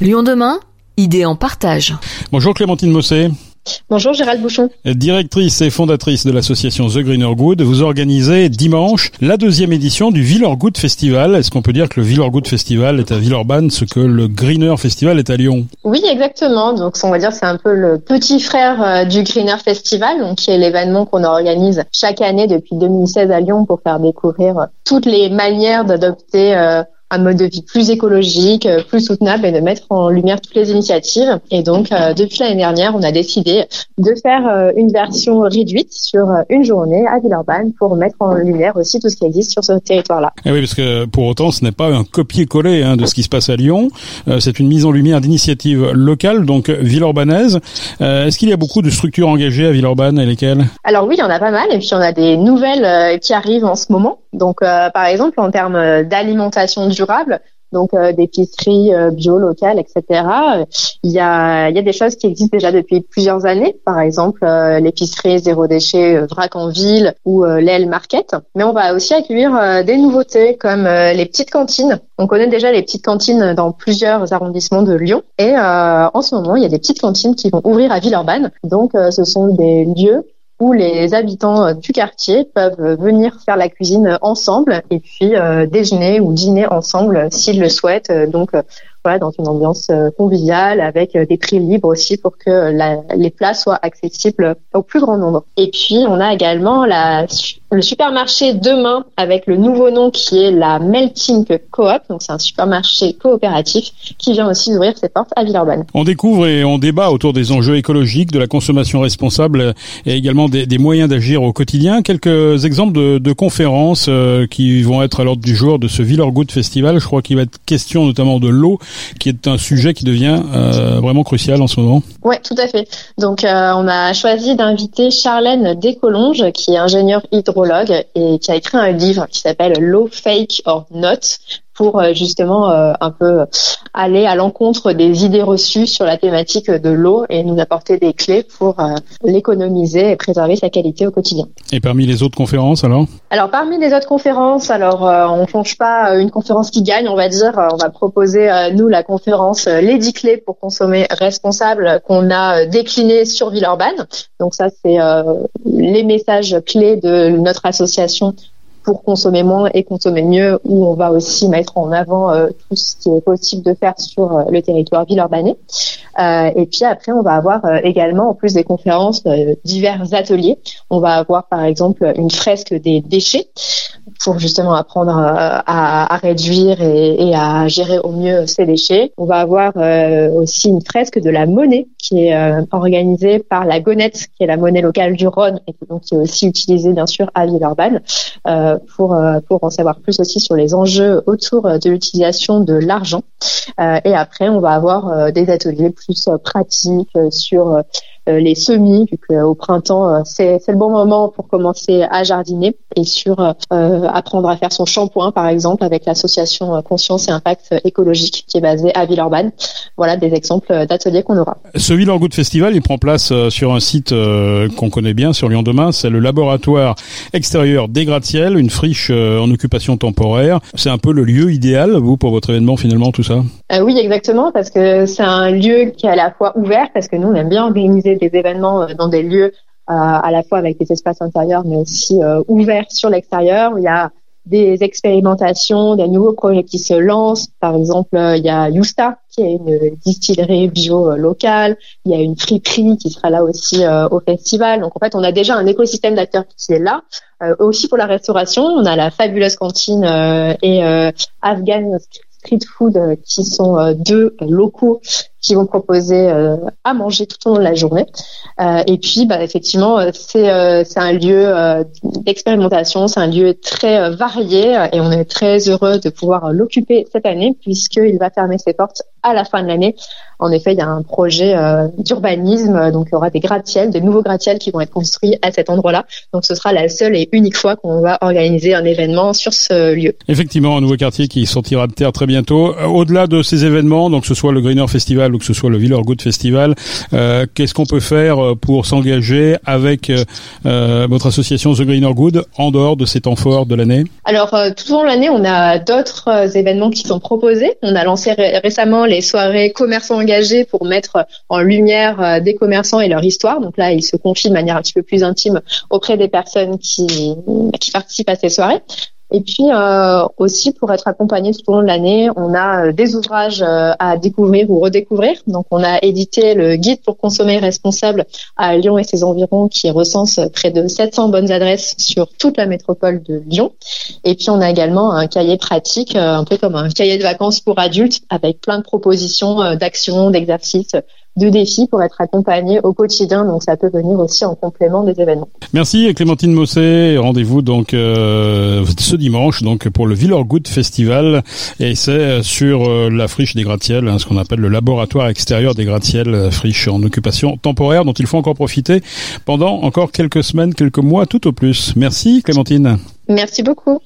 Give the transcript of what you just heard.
Lyon demain, idée en partage. Bonjour Clémentine Mossé. Bonjour Gérald Bouchon. Directrice et fondatrice de l'association The Greener Good, vous organisez dimanche la deuxième édition du Villeurgood Festival. Est-ce qu'on peut dire que le Villeurgood Festival est à Villeurbanne ce que le Greener Festival est à Lyon? Oui, exactement. Donc on va dire c'est un peu le petit frère euh, du Greener Festival, donc qui est l'événement qu'on organise chaque année depuis 2016 à Lyon pour faire découvrir toutes les manières d'adopter euh, un mode de vie plus écologique, euh, plus soutenable et de mettre en lumière toutes les initiatives. Et donc, euh, depuis l'année dernière, on a décidé de faire euh, une version réduite sur une journée à Villeurbanne pour mettre en lumière aussi tout ce qui existe sur ce territoire-là. Et eh oui, parce que pour autant, ce n'est pas un copier-coller hein, de ce qui se passe à Lyon. c'est une mise en lumière d'initiatives locales, donc villeurbanaise. Est-ce qu'il y a beaucoup de structures engagées à Villeurbanne et lesquelles? Alors oui, il y en a pas mal. Et puis, on a des nouvelles qui arrivent en ce moment. Donc, par exemple, en termes d'alimentation du durable, donc euh, d'épicerie euh, bio locales, etc. Il y a, il y a des choses qui existent déjà depuis plusieurs années, par exemple euh, l'épicerie zéro déchet euh, Vrac en ville ou l'aile Market. Mais on va aussi accueillir des nouveautés comme les petites cantines. On connaît déjà les petites cantines dans plusieurs arrondissements de Lyon et en ce moment il y a des petites cantines qui vont ouvrir à Villeurbanne. Donc ce sont des lieux où les habitants euh, du quartier peuvent venir faire la cuisine ensemble et puis euh, déjeuner ou dîner ensemble s'ils le souhaitent. Donc voilà, dans une ambiance euh, conviviale avec des prix libres aussi pour que les plats soient accessibles au plus grand nombre. Et puis on a également la le supermarché demain avec le nouveau nom qui est la Melting Coop. Donc c'est un supermarché coopératif qui vient aussi d'ouvrir ses portes à Villeurbanne. On découvre et on débat autour des enjeux écologiques, de la consommation responsable et également des, des moyens d'agir au quotidien. Quelques exemples de, de conférences euh, qui vont être à l'ordre du jour de ce Villeurgood Festival. Je crois qu'il va être question notamment de l'eau, qui est un sujet qui devient euh, vraiment crucial en ce moment. Oui, tout à fait. Donc euh, on a choisi d'inviter Charlène Descolonges, qui est ingénieure hydro et qui a écrit un livre qui s'appelle Low Fake or Not pour euh, justement euh, un peu aller à l'encontre des idées reçues sur la thématique de l'eau et nous apporter des clés pour euh, l'économiser et préserver sa qualité au quotidien. Et parmi les autres conférences alors? Alors parmi les autres conférences, alors on ne change pas une conférence qui gagne, on va dire, on va proposer nous la conférence les 10 clés pour consommer responsable qu'on a décliné sur Villeurbanne. Donc ça c'est les messages clés de notre association pour consommer moins et consommer mieux, où on va aussi mettre en avant euh, tout ce qui est possible de faire sur euh, le territoire villeurbanais. Euh, et puis après, on va avoir également, en plus des conférences, divers ateliers. On va avoir par exemple une fresque des déchets pour justement apprendre à, réduire et, à gérer au mieux ces déchets. On va avoir aussi une fresque de la monnaie qui est organisée par la Gonette, qui est la monnaie locale du Rhône et donc qui est aussi utilisée bien sûr à Villeurbanne. Euh, pour, euh, pour en savoir plus aussi sur les enjeux autour de l'utilisation de l'argent. Euh, et après, on va avoir des ateliers plus pratiques sur les semis, vu qu'au printemps, c'est le bon moment pour commencer à jardiner et sur apprendre à faire son shampoing, par exemple, avec l'association Conscience et Impact écologique qui est basée à Villeurbanne. Voilà des exemples d'ateliers qu'on aura. Ce Villeurgood Festival, il prend place sur un site qu'on connaît bien sur Lyon demain, c'est le laboratoire extérieur des gratte-ciel, une friche euh, en occupation temporaire. C'est un peu le lieu idéal, vous, pour votre événement finalement, tout ça? Euh, Oui, exactement, parce que c'est un lieu qui est à la fois ouvert, parce que nous, on aime bien organiser des événements euh, dans des lieux à la fois avec des espaces intérieurs, mais aussi ouverts sur l'extérieur. Il y a des expérimentations, des nouveaux projets qui se lancent. Par exemple, il y a Yusta, qui est une distillerie bio locale. Il y a une friperie qui sera là aussi au festival. Donc, en fait, on a déjà un écosystème d'acteurs qui est là. Euh, aussi pour la restauration, on a la fabuleuse cantine euh, et euh, Afghan Street Food qui sont deux locaux qui vont proposer euh, à manger tout au long de la journée. Euh, et puis, bah, effectivement, euh, c'est c'est un lieu d'expérimentation, c'est un lieu très varié et on est très heureux de pouvoir l'occuper cette année puisqu'il va fermer ses portes à la fin de l'année. En effet, il y a un projet d'urbanisme, donc il y aura des gratte-ciels, des nouveaux gratte-ciels qui vont être construits à cet endroit-là. Donc ce sera la seule et unique fois qu'on va organiser un événement sur ce lieu. Effectivement, un nouveau quartier qui sortira de terre très bientôt. Au-delà de ces événements, donc ce soit le Greener Festival ou que ce soit le Villeur-Good Festival, qu'est-ce qu'on peut faire pour s'engager avec votre association The Greener Good en dehors de ces temps forts de l'année? Alors, tout au long de l'année, on a d'autres événements qui sont proposés. On a lancé récemment les soirées commerçants engagés pour mettre en lumière des commerçants et leur histoire. Donc là, ils se confient de manière un petit peu plus intime auprès des personnes qui, qui participent à ces soirées. Et puis euh, aussi pour être accompagné tout au long de l'année, on a euh, des ouvrages euh, à découvrir ou redécouvrir. Donc on a édité le guide pour consommer responsable à Lyon et ses environs qui recense près de 700 bonnes adresses sur toute la métropole de Lyon. Et puis on a également un cahier pratique, un peu comme un cahier de vacances pour adultes avec plein de propositions d'actions, d'exercices de défis pour être accompagné au quotidien. Donc ça peut venir aussi en complément des événements. Merci Clémentine Mossé. Rendez-vous donc euh, ce dimanche donc pour le Villorgood Festival et c'est sur euh, la friche des gratte-ciels, hein, ce qu'on appelle le laboratoire extérieur des gratte-ciels, euh, friche en occupation temporaire dont il faut encore profiter pendant encore quelques semaines, quelques mois tout au plus. Merci Clémentine. Merci beaucoup.